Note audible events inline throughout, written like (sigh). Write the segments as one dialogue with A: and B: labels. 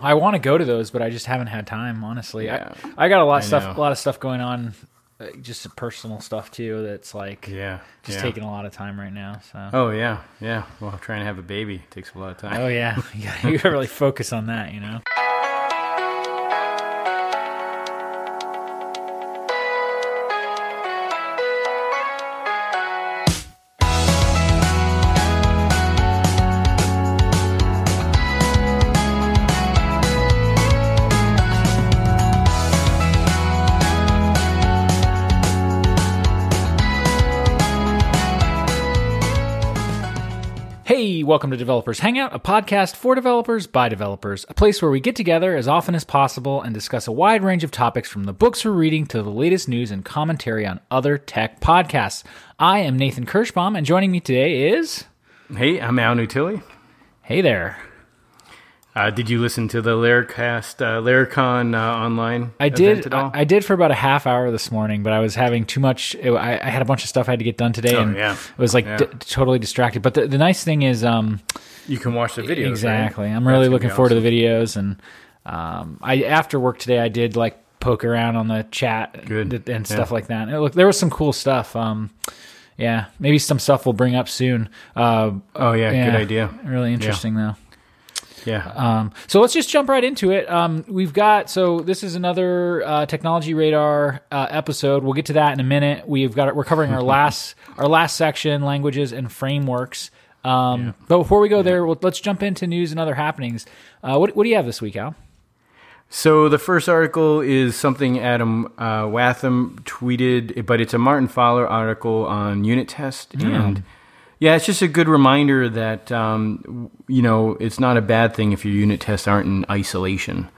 A: I want to go to those, but I just haven't had time. Honestly,
B: Yeah.
A: I, I got a lot of
B: I
A: stuff,
B: know.
A: a lot of stuff going on, uh, just personal stuff too. That's like
B: Yeah.
A: just
B: yeah.
A: taking a lot of time right now. So.
B: Oh yeah, yeah. Well, trying to have a baby takes a lot of time.
A: Oh yeah, (laughs) you gotta, you gotta really focus on that, you know. Welcome to Developers Hangout, a podcast for developers by developers, a place where we get together as often as possible and discuss a wide range of topics from the books we're reading to the latest news and commentary on other tech podcasts. I am Nathan Kirschbaum, and joining me today is.
B: Hey, I'm Al Nutile.
A: Hey there.
B: Uh, did you listen to the Laracast, uh, Laracon uh, online?
A: I did. I, I did for about a half hour this morning, but I was having too much. I, I had a bunch of stuff I had to get done today,
B: Oh,
A: and
B: yeah.
A: it was like
B: Yeah.
A: d- totally distracted. But the, the nice thing is, um,
B: you can watch the videos.
A: exactly.
B: right?
A: I'm really looking forward
B: awesome.
A: to the videos, and um, I after work today, I did like poke around on the chat
B: Good.
A: and, and
B: Yeah.
A: stuff like that. And look, there was some cool stuff. Um, yeah, maybe some stuff we'll bring up soon. Uh,
B: Oh yeah,
A: yeah,
B: good idea.
A: Really interesting though.
B: Yeah.
A: Um, so let's just jump right into it. Um, we've got so this is another uh, technology radar uh, episode. We'll get to that in a minute. We've got we're covering our (laughs) last our last section, languages and frameworks. Um, But before we go there, well, let's jump into news and other happenings. Uh, what what do you have this week, Al?
B: So the first article is something Adam uh, Wathan tweeted, but it's a Martin Fowler article on unit test, and yeah, it's just a good reminder that um, you know it's not a bad thing if your unit tests aren't in isolation.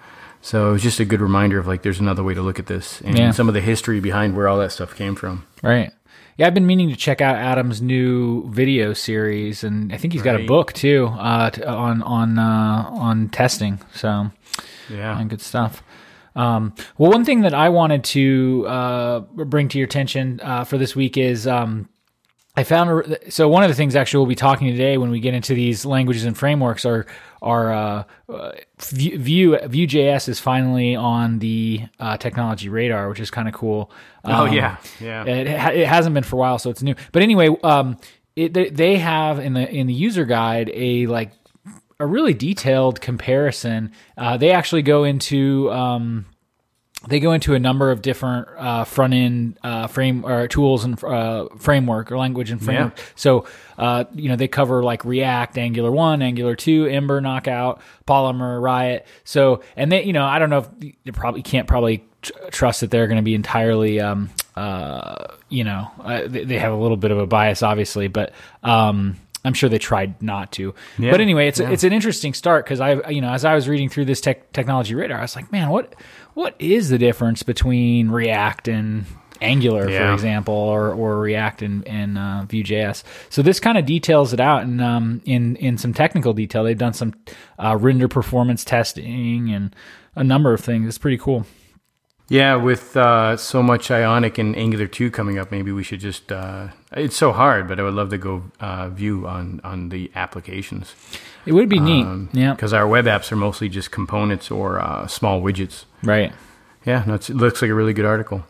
B: So it's just a good reminder of like there's another way to look at this and
A: Yeah.
B: some of the history behind where all that stuff came from.
A: Right. Yeah, I've been meaning to check out Adam's new video series, and I think he's got a book too uh, t- on on uh, on testing. So
B: Yeah.
A: and good stuff. Um, well, one thing that I wanted to uh, bring to your attention uh, for this week is um, I found a, so one of the things actually we'll be talking today when we get into these languages and frameworks are are uh, uh, Vue Vue Vue.js is finally on the uh, technology radar, which is kind of cool.
B: Oh
A: Um,
B: yeah. Yeah.
A: it, it hasn't been for a while, so it's new. But anyway, um, it, they, they have in the in the user guide a like a really detailed comparison. Uh, they actually go into um, they go into a number of different uh, front end uh, frame or tools and uh, framework or language and framework. So uh, you know they cover like React, Angular one, Angular two, Ember, Knockout, Polymer, Riot. So and they you know I don't know if you probably can't probably tr- trust that they're going to be entirely um, uh, you know uh, they, they have a little bit of a bias obviously, but um, I'm sure they tried not to.
B: Yeah.
A: But anyway, it's
B: Yeah.
A: it's an interesting start because I you know as I was reading through this tech, technology radar, I was like, man, what what is the difference between React and Angular, for example, or or React and and uh, Vue.js? So this kind of details it out, and um, in in some technical detail, they've done some uh, render performance testing and a number of things. It's pretty cool.
B: Yeah, with uh, so much Ionic and Angular 2 coming up, maybe we should just. Uh, it's so hard, but I would love to go uh, view on, on the applications.
A: It would be neat.
B: Um,
A: yeah.
B: Because our web apps are mostly just components or uh, small widgets.
A: Right.
B: Yeah, no, it looks like a really good article.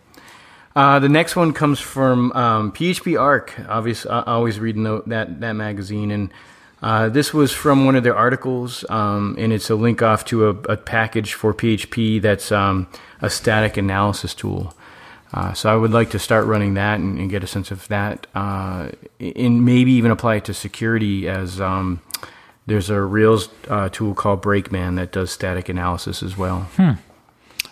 B: Uh, the next one comes from um, PHP Arc. Obviously, I always read that that magazine, and uh, this was from one of their articles, um, and it's a link off to a, a package for PHP that's um, a static analysis tool. Uh, so I would like to start running that and, and get a sense of that, uh, and maybe even apply it to security as um, there's a Rails uh, tool called Brakeman that does static analysis as well. Hmm.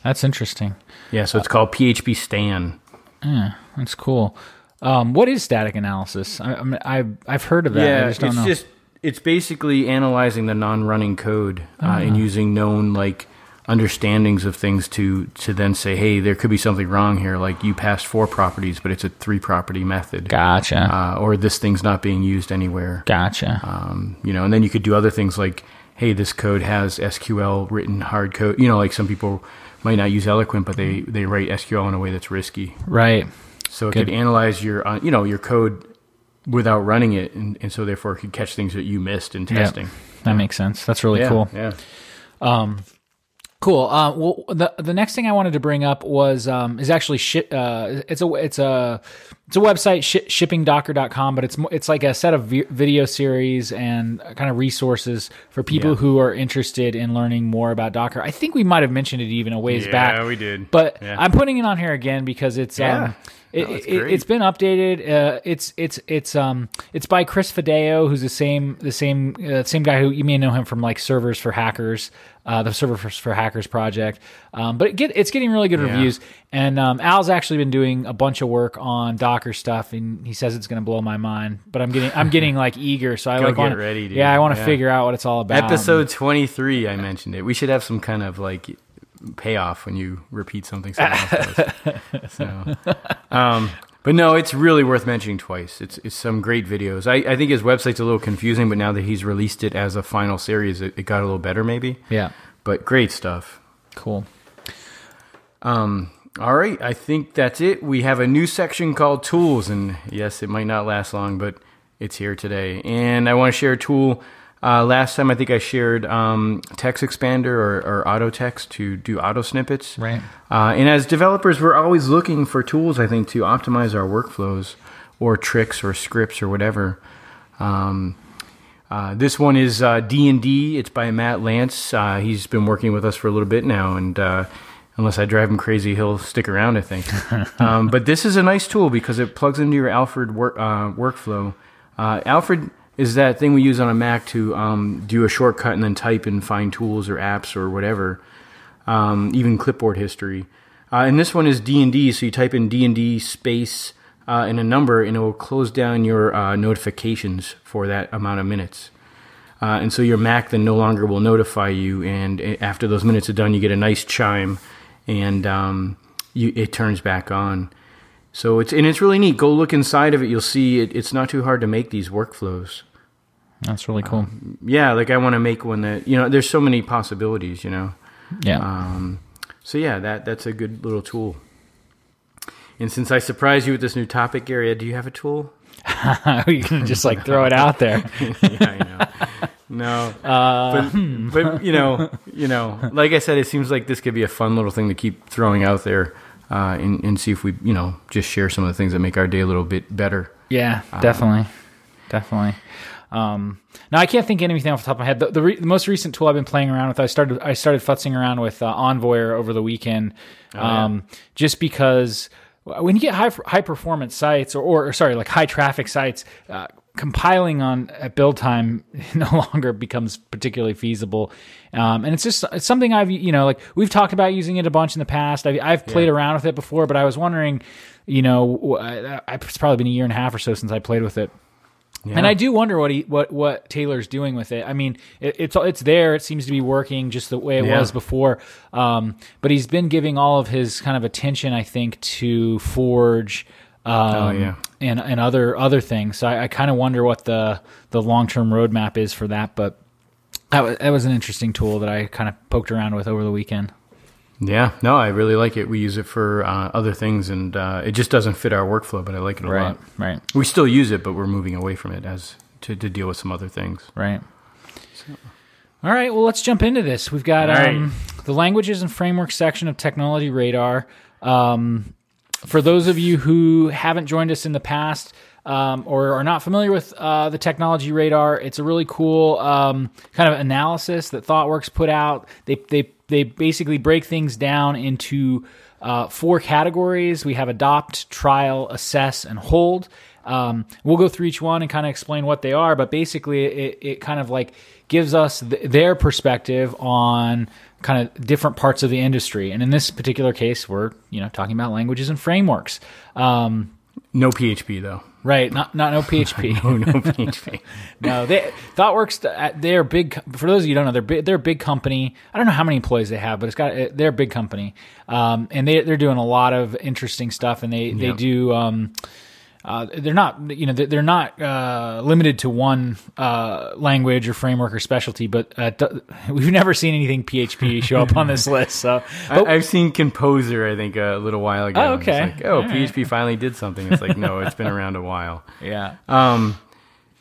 A: That's interesting.
B: Yeah, so it's called PHPStan.
A: Yeah, that's cool. Um, what is static analysis? I, I I've heard of that.
B: Yeah,
A: I just don't
B: it's
A: know.
B: just it's basically analyzing the non-running code uh,
A: Ah.
B: and using known like understandings of things to to then say, hey, there could be something wrong here. Like you passed four properties, but it's a three-property method,
A: gotcha.
B: uh, or this thing's not being used anywhere.
A: gotcha.
B: Um, you know, and then you could do other things like, hey, this code has SQL written hard code. You know, like some people might not use Eloquent, but they they write SQL in a way that's risky.
A: right.
B: So it
A: Good.
B: could analyze your, uh, you know, your code without running it, and, and so therefore could catch things that you missed in testing.
A: That makes sense. That's really
B: yeah,
A: cool.
B: Yeah.
A: Um, Cool. Uh, well, the the next thing I wanted to bring up was um, is actually uh, it's a it's a it's a website sh- shippingdocker.com, but it's it's like a set of vi- video series and kind of resources for people
B: Yeah.
A: who are interested in learning more about Docker. I think we might have mentioned it even a ways back.
B: Yeah, we did.
A: But
B: Yeah.
A: I'm putting it on here again because it's
B: Yeah.
A: um, it,
B: No, it's
A: it, it's been updated. Uh, it's it's it's um it's by Chris Fidao, who's the same the same uh, same guy who you may know him from like Servers for Hackers, uh, the Server for, for Hackers project. Um, but it get, it's getting really good
B: Yeah.
A: reviews. And um, Al's actually been doing a bunch of work on Docker stuff, and he says it's going to blow my mind. But I'm getting I'm (laughs) getting like eager, so I like
B: get
A: want
B: ready, dude.
A: yeah I want to
B: Yeah.
A: figure out what it's all about.
B: Episode 23, I mentioned it. We should have some kind of like payoff when you repeat something someone else does. (laughs) So, um, but no, it's really worth mentioning twice. It's, it's some great videos. I, I think his website's a little confusing, but now that he's released it as a final series, it, it got a little better maybe.
A: yeah,
B: But great stuff.
A: cool.
B: Um, all right, I think that's it. We have a new section called tools, and yes, it might not last long, but it's here today. And I want to share a tool. Uh, last time, I think I shared um, Text Expander or, or Auto Text to do auto snippets.
A: Right.
B: Uh, and as developers, we're always looking for tools, I think, to optimize our workflows or tricks or scripts or whatever. Um, uh, this one is uh, D&D. It's by Matt Lance. Uh, he's been working with us for a little bit now, and uh, unless I drive him crazy, he'll stick around, I think. (laughs) um, but this is a nice tool because it plugs into your Alfred work, uh, workflow. Uh, Alfred is that thing we use on a Mac to um, do a shortcut and then type and find tools or apps or whatever, um, even clipboard history. Uh, and this one is D&D, so you type in D&D space uh, and a number, and it will close down your uh, notifications for that amount of minutes. Uh, and so your Mac then no longer will notify you, and after those minutes are done, you get a nice chime, and um, you, it turns back on. So it's and it's really neat. Go look inside of it. You'll see it, it's not too hard to make these workflows.
A: That's really cool.
B: Um, yeah, like I want to make one that you know. There's so many possibilities, you know.
A: yeah.
B: Um, so yeah, that that's a good little tool. And since I surprised you with this new topic, area, do you have a tool? (laughs)
A: you can just like throw it out there. (laughs)
B: yeah, I know. No, uh, but, hmm. but you know, you know, like I said, it seems like this could be a fun little thing to keep throwing out there, uh, and, and see if we, you know, just share some of the things that make our day a little bit better.
A: Yeah, definitely, definitely. Um, now I can't think of anything off the top of my head. The, the, re- the most recent tool I've been playing around with, I started I started futzing around with uh, Envoyer over the weekend, um, just because when you get high high performance sites or, or sorry like high traffic sites. Uh, compiling on at build time (laughs) no longer becomes particularly feasible um, and it's just it's something i've you know like we've talked about using it a bunch in the past i've, I've played around with it before but i was wondering you know I, I, it's probably been a year and a half or so since i played with it and I do wonder what he what what Taylor's doing with it. I mean, it, it's it's there. It seems to be working just the way it
B: Yeah.
A: was before. Um, but he's been giving all of his kind of attention, I think, to Forge. Um,
B: Oh, yeah.
A: and and other other things. So I, I kind of wonder what the the long term roadmap is for that. But that was, that was an interesting tool that I kind of poked around with over the weekend.
B: Yeah, no, I really like it. We use it for uh, other things, and uh, it just doesn't fit our workflow, but I like it a
A: Right,
B: lot.
A: right,
B: We still use it, but we're moving away from it as to, to deal with some other things.
A: right. All right, well, let's jump into this. We've got
B: right.
A: um, the languages and frameworks section of Technology Radar. Um, for those of you who haven't joined us in the past um, or are not familiar with uh, the Technology Radar, it's a really cool um, kind of analysis that ThoughtWorks put out. They they they basically break things down into uh, four categories. We have adopt, trial, assess, and hold. Um, we'll go through each one and kind of explain what they are, but basically, it, it kind of like gives us th- their perspective on kind of different parts of the industry. And in this particular case, we're you know talking about languages and frameworks. Um,
B: No PHP though.
A: right? Not not no PHP.
B: Oh, (laughs) no PHP. (laughs)
A: No, they ThoughtWorks. uh, They're big. For those of you who don't know, they're big, they're a big company. I don't know how many employees they have, but it's got uh, they're a big company, um, and they they're doing a lot of interesting stuff. And they they
B: Yep.
A: do. Um, uh, they're not, you know, they're they're not uh, limited to one uh, language or framework or specialty. But uh, (laughs) we've never seen anything PHP show up on this (laughs) list. So, but,
B: I, I've seen Composer, I think, a little while ago.
A: Oh, okay.
B: like, oh,
A: All right.
B: PHP finally did something. It's like, no, it's been (laughs) around a while.
A: yeah,
B: Um,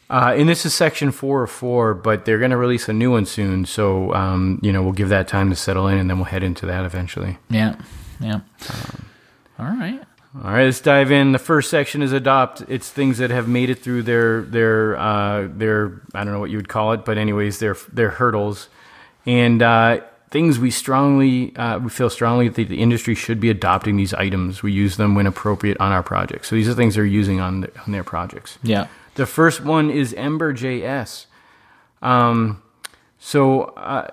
B: Uh, and this is section four of four, but they're going to release a new one soon. So, um, you know, we'll give that time to settle in and then we'll head into that eventually.
A: Yeah. Yeah. All right.
B: All right, let's dive in. The first section is adopt. It's things that have made it through their their uh, their I don't know what you would call it, but anyways, their their hurdles and uh, things we strongly uh, we feel strongly that the industry should be adopting these items. We use them when appropriate on our projects. So these are things they're using on the, on their projects.
A: Yeah.
B: The first one is Ember.js. Um, so uh,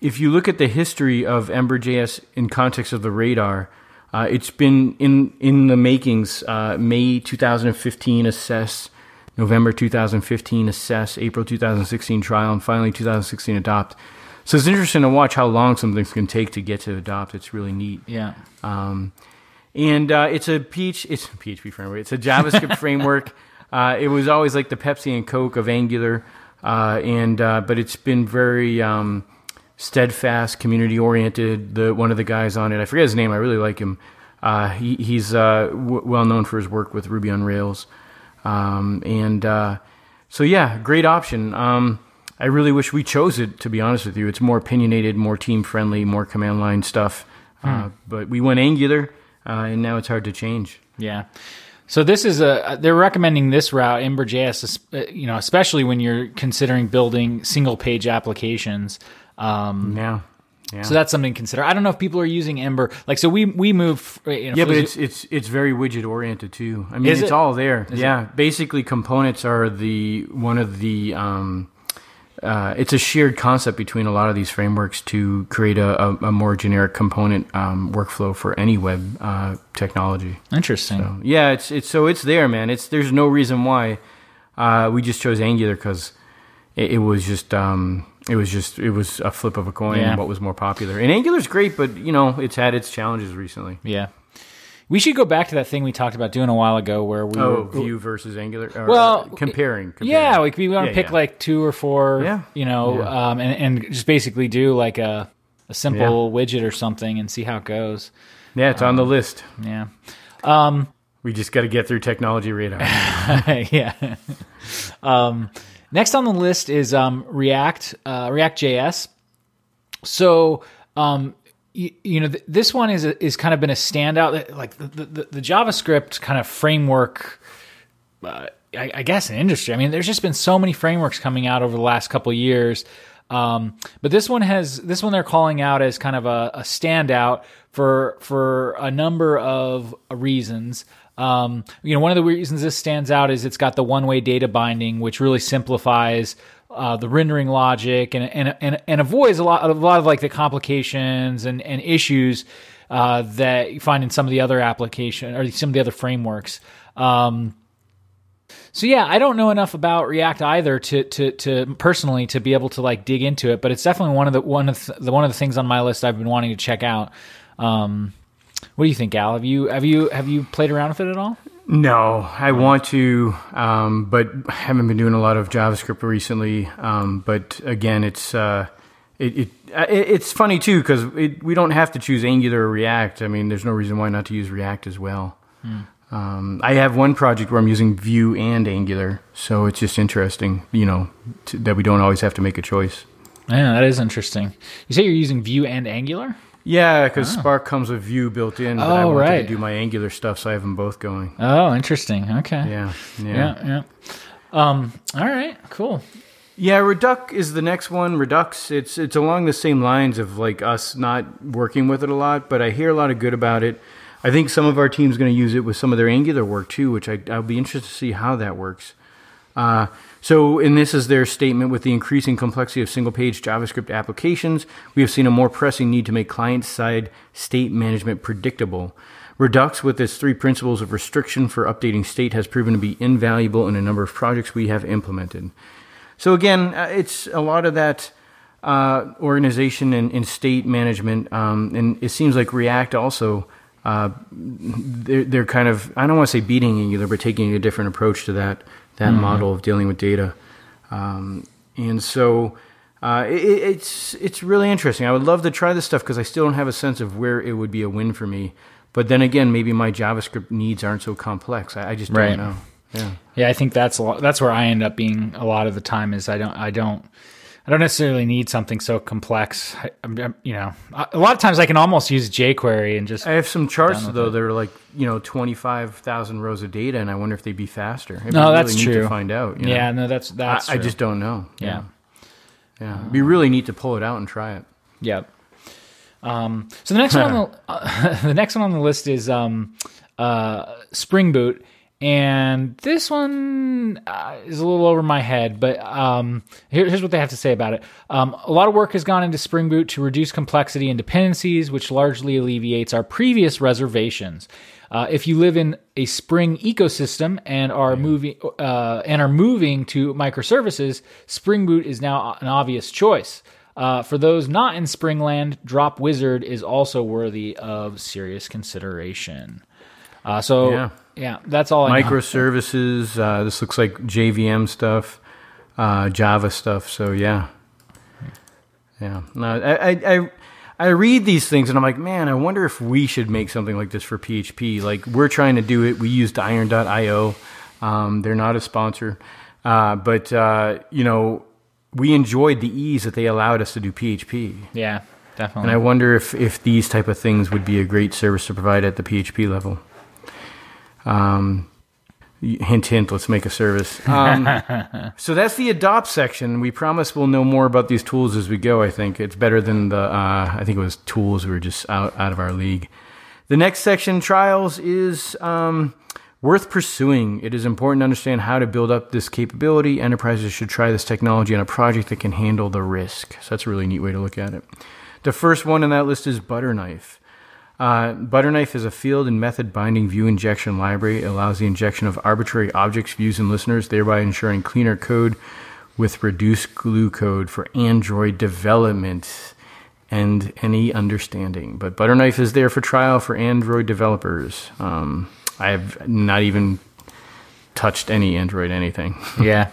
B: if you look at the history of Ember JS in context of the radar, uh, it's been in in the makings. Uh, May 2015 assess, November 2015 assess, April 2016 trial, and finally 2016 adopt. So it's interesting to watch how long some things can take to get to adopt. It's really neat.
A: Yeah.
B: Um, and uh, it's a PH, it's a PHP framework. It's a JavaScript (laughs) framework. Uh, it was always like the Pepsi and Coke of Angular, uh, and uh, but it's been very um, steadfast, community oriented. The one of the guys on it, I forget his name. I really like him. Uh, he, he's uh, w- well known for his work with Ruby on Rails, um, and uh, so yeah, great option. Um, I really wish we chose it. To be honest with you, it's more opinionated, more team friendly, more command line stuff. Uh, but we went Angular, uh, and now it's hard to change.
A: Yeah. So this is a they're recommending this route Ember.js, uh, you know, especially when you're considering building single page applications. Um,
B: Yeah, yeah.
A: So that's something to consider. I don't know if people are using Ember. Like, so we we move. You know,
B: Yeah, but it's it's it's very widget oriented too. I mean, it's
A: it?
B: all there.
A: Is
B: yeah, basically, components are the one of the. Um, uh, it's a shared concept between a lot of these frameworks to create a, a, a more generic component um, workflow for any web uh, technology.
A: interesting.
B: So, yeah, it's it's so it's there, man. It's there's no reason why uh, we just chose Angular because it, it was just um, it was just it was a flip of a coin.
A: Yeah.
B: What was more popular? And Angular's great, but you know it's had its challenges recently.
A: Yeah. We should go back to that thing we talked about doing a while ago, where we
B: Oh,
A: were
B: Vue versus Angular. Or,
A: Well,
B: uh, comparing, comparing.
A: Yeah, like we want to
B: Yeah,
A: pick
B: yeah.
A: like two or four,
B: Yeah.
A: you know, um, and, and just basically do like a, a simple widget or something and see how it goes.
B: yeah, it's on the list.
A: Yeah. Um,
B: We just got to get through technology radar. (laughs)
A: yeah. (laughs) um, next on the list is um, React, uh, React JS. So, um, you, you know, th- this one is a, is kind of been a standout. Like the, the, the JavaScript kind of framework, uh, I, I guess, in industry. I mean, there's just been so many frameworks coming out over the last couple years. Um, but this one has this one they're calling out as kind of a, a standout for for a number of reasons. Um, you know, one of the reasons this stands out is it's got the one way data binding, which really simplifies uh, the rendering logic and, and and and avoids a lot a lot of like the complications and and issues uh, that you find in some of the other application or some of the other frameworks. Um, so yeah, I don't know enough about React either to to to personally to be able to like dig into it, but it's definitely one of the one of the one of the things on my list I've been wanting to check out. Um, what do you think, Al? Have you have you have you played around with it at all?
B: no, I want to, um, but haven't been doing a lot of JavaScript recently. Um, but again, it's uh, it, it uh, it's funny too because we don't have to choose Angular or React. I mean, there's no reason why not to use React as well. Um, I have one project where I'm using Vue and Angular, so it's just interesting, you know, to, that we don't always have to make a choice.
A: Yeah, that is interesting. You say you're using Vue and Angular?
B: Yeah, because Spark comes with Vue built in, but I
A: Oh,
B: wanted
A: right.
B: to do my Angular stuff, so I have them both going.
A: Oh, interesting. Okay.
B: Yeah, yeah,
A: Yeah, yeah. Um, all right, cool.
B: Yeah, Redux is the next one. Redux, it's it's along the same lines of like us not working with it a lot, but I hear a lot of good about it. I think some of our team's going to use it with some of their Angular work too, which I, I'll be interested to see how that works. Uh, so, and this is their statement with the increasing complexity of single page JavaScript applications, we have seen a more pressing need to make client side state management predictable. Redux, with its three principles of restriction for updating state, has proven to be invaluable in a number of projects we have implemented. So, again, uh, it's a lot of that uh, organization and, and state management. Um, and it seems like React also. Uh, they're, they're kind of I don't want to say beating Angular, but taking a different approach to that that model of dealing with data. Um, and so uh, it, it's it's really interesting. I would love to try this stuff because I still don't have a sense of where it would be a win for me. But then again, maybe my JavaScript needs aren't so complex. I, I just don't
A: Right.
B: know. Yeah.
A: Yeah, I think that's a lot, that's where I end up being a lot of the time is I don't I don't I don't necessarily need something so complex. I, you know, a lot of times I can almost use jQuery and just
B: I have some charts though
A: it.
B: are like you know twenty five thousand rows of data, and I wonder if they'd be faster. It'd
A: No,
B: be
A: that's
B: really
A: true.
B: To find out. you know?
A: yeah, no, that's
B: I,
A: that's
B: I
A: true.
B: just don't know.
A: yeah.
B: yeah. It'd be really neat to pull it out and try it.
A: Yep. Um, so the next one, on (laughs) the, uh, (laughs) the next one on the list is um, uh, Spring Boot, and this one uh, is a little over my head. But um, here, here's what they have to say about it. Um, a lot of work has gone into Spring Boot to reduce complexity and dependencies, which largely alleviates our previous reservations. Uh, if you live in a Spring ecosystem and are moving uh, and are moving to microservices, Spring Boot is now an obvious choice. Uh, for those not in Springland, Dropwizard is also worthy of serious consideration. Uh, so,
B: Yeah.
A: Yeah. that's all I know.
B: Microservices. Uh, this looks like JVM stuff, uh, Java stuff. So yeah, yeah. No, I, I I I read these things and I'm like, man, I wonder if we should make something like this for PHP. Like we're trying to do it. We used Iron.io. Um, they're not a sponsor, uh, but uh, you know, we enjoyed the ease that they allowed us to do PHP.
A: Yeah, definitely. And.
B: I wonder if, if these type of things would be a great service to provide at the PHP level. Um, hint, hint. Let's make a service. Um, (laughs) so that's the adopt section. We promise we'll know more about these tools as we go. I think it's better than the. Uh, I think it was tools. We were just out out of our league. The next section, trials, is um, worth pursuing. It is important to understand how to build up this capability. Enterprises should try this technology on a project that can handle the risk. So that's a really neat way to look at it. The first one in that list is Butterknife. Uh, Butterknife is a field and method binding view injection library. It allows the injection of arbitrary objects, views, and listeners, thereby ensuring cleaner code with reduced glue code for Android development and any understanding. But Butterknife is there for trial for Android developers. Um, I have not even touched any Android anything.
A: yeah.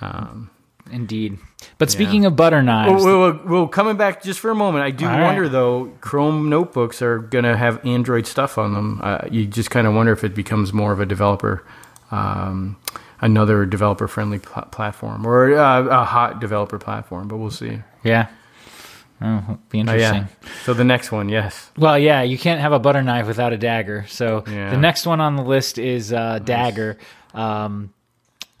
A: (laughs) Indeed. But speaking of butter knives,
B: Well, well, well, coming back just for a moment, I do
A: All right.
B: wonder though. Chrome notebooks are going to have Android stuff on them. Uh, you just kind of wonder if it becomes more of a developer, um, another developer-friendly pl- platform, or uh, a hot developer platform. But we'll see.
A: yeah. Oh, be
B: Oh,
A: interesting.
B: yeah. So the next one, yes.
A: Well, yeah, you can't have a butter knife without a dagger. So
B: Yeah.
A: the next one on the list is uh, Dagger. Um,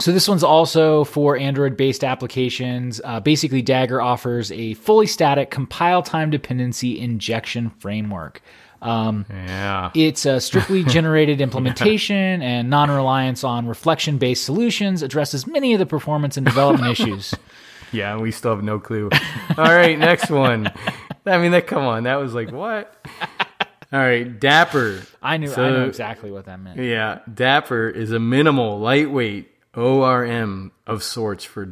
A: so this one's also for Android-based applications. Uh, basically, Dagger offers a fully static compile time dependency injection framework. Um,
B: Yeah.
A: it's a strictly (laughs) generated implementation and non-reliance on reflection-based solutions addresses many of the performance and development (laughs) issues.
B: Yeah, we still have no clue. All right, next one. I mean, that come on, that was like what? All right, Dapper.
A: I knew I
B: So-
A: know exactly what that meant.
B: Yeah, Dapper is a minimal, lightweight ORM of sorts for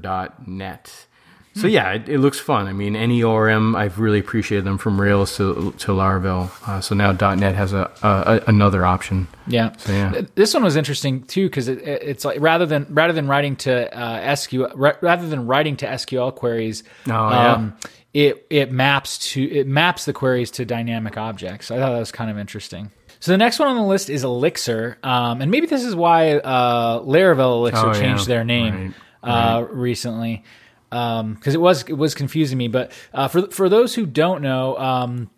B: .NET. So yeah, it, it looks fun. I mean, any ORM, I've really appreciated them from Rails to to Laravel. Uh, so now .NET has a, a, a another option.
A: Yeah.
B: So, yeah.
A: This one was interesting too because it, it- it's like rather than rather than writing to uh, SQL rather than writing to SQL queries,
B: Oh, yeah.
A: um, it it maps to it maps the queries to dynamic objects. I thought that was kind of interesting. So the next one on the list is Elixir, um, and maybe this is why uh, Laravel Elixir
B: Oh, yeah.
A: changed their name Uh, recently because it was it was confusing me. But uh, for for those who don't know. Um,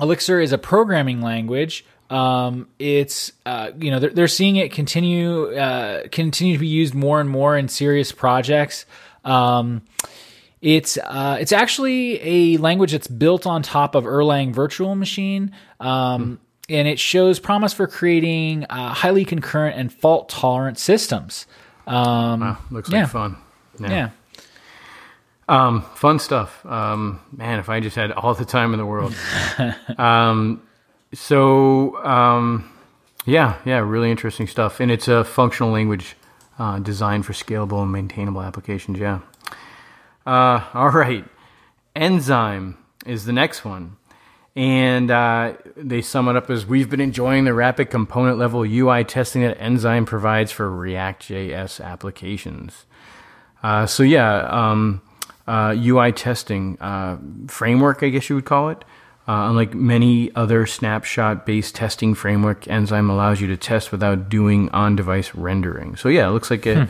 A: Elixir is a programming language. Um, it's uh, you know they're, they're seeing it continue uh, continue to be used more and more in serious projects. Um, it's uh, it's actually a language that's built on top of Erlang Virtual Machine, um, and it shows promise for creating uh, highly concurrent and fault tolerant systems. Um,
B: Wow, looks
A: Yeah.
B: like fun.
A: yeah.
B: Um, fun stuff. Um, man, if I just had all the time in the world. (laughs) um, so, um, yeah, yeah, really interesting stuff. And it's a functional language uh, designed for scalable and maintainable applications. Yeah. Uh, all right. Enzyme is the next one. And uh, they sum it up as we've been enjoying the rapid component level UI testing that Enzyme provides for React.js applications. Uh, so yeah, um, uh, UI testing uh, framework, I guess you would call it. Uh, unlike many other snapshot-based testing framework, Enzyme allows you to test without doing on-device rendering. So yeah, it looks like it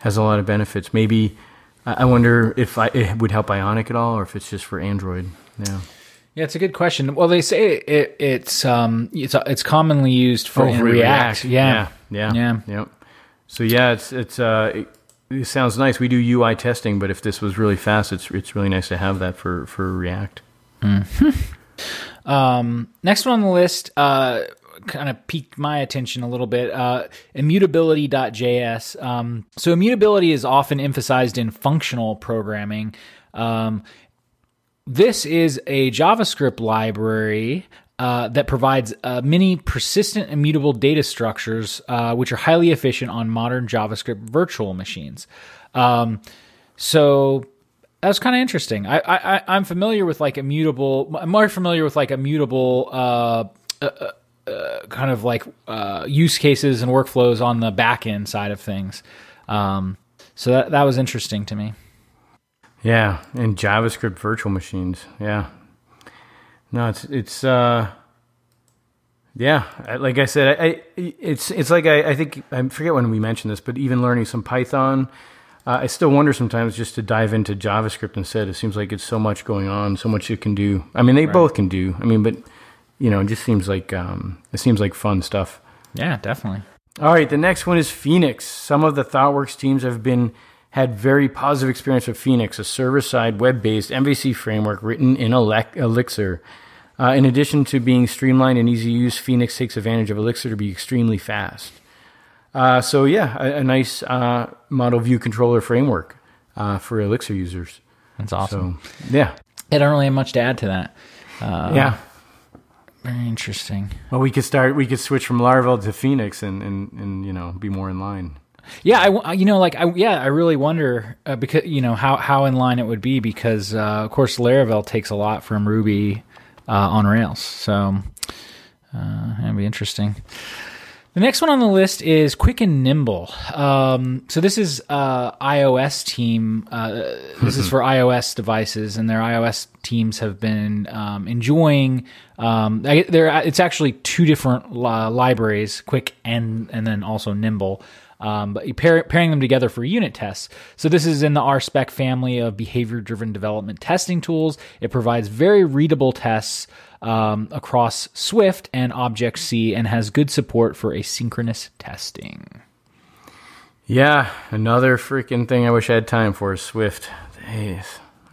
B: has a lot of benefits. Maybe I I wonder if I, it would help Ionic at all, or if it's just for Android. Yeah.
A: Yeah, it's a good question. Well, they say it, it's um it's it's commonly used for,
B: for
A: React. Yeah.
B: yeah,
A: Yeah.
B: Yep. So yeah, it's it's uh, it, it sounds nice. We do UI testing, but if this was really fast, it's it's really nice to have that for for React.
A: Um, next one on the list uh, kind of piqued my attention a little bit. Uh, immutability.js. Um, so immutability is often emphasized in functional programming. Um, this is a JavaScript library uh, that provides uh, many persistent immutable data structures, uh, which are highly efficient on modern JavaScript virtual machines. Um, so that's kind of interesting. I, I I'm familiar with like immutable. I'm more familiar with like immutable. Uh, uh, uh, kind of like use cases and workflows on the back end side of things. Um, so that that was interesting to me.
B: Yeah, and JavaScript virtual machines. Yeah. No, it's it's uh yeah, like I said, I, I it's it's like I, I think I forget when we mentioned this, but even learning some Python, uh, I still wonder sometimes just to dive into JavaScript instead. It seems like it's so much going on, so much it can do. I mean, they both can do. I mean, but you know, it just seems like um, it seems like fun stuff.
A: Yeah, definitely.
B: All right, the next one is Phoenix. Some of the ThoughtWorks teams have been had very positive experience with Phoenix, a server-side web-based MVC framework written in Elixir. Uh, in addition to being streamlined and easy to use, Phoenix takes advantage of Elixir to be extremely fast. Uh, so yeah, a, a nice uh, model view controller framework uh, for Elixir users.
A: That's awesome.
B: So yeah,
A: I don't really have much to add to that.
B: yeah.
A: Very interesting.
B: Well, we could start. We could switch from Laravel to Phoenix, and, and, and you know be more in line.
A: Yeah, I you know, like I yeah, I really wonder uh, because you know how how in line it would be because uh, of course Laravel takes a lot from Ruby uh, on Rails, so uh, that'd be interesting. The next one on the list is Quick and Nimble. Um, so this is uh, iOS team. Uh, (laughs) this is for iOS devices, and their iOS teams have been um, enjoying. Um, there, it's actually two different li- libraries, Quick and and then also Nimble. Um, but pair, pairing them together for unit tests. So this is in the RSpec family of behavior-driven development testing tools. It provides very readable tests um, across Swift and Object C and has good support for asynchronous testing.
B: Yeah, another freaking thing I wish I had time for is Swift. Jeez.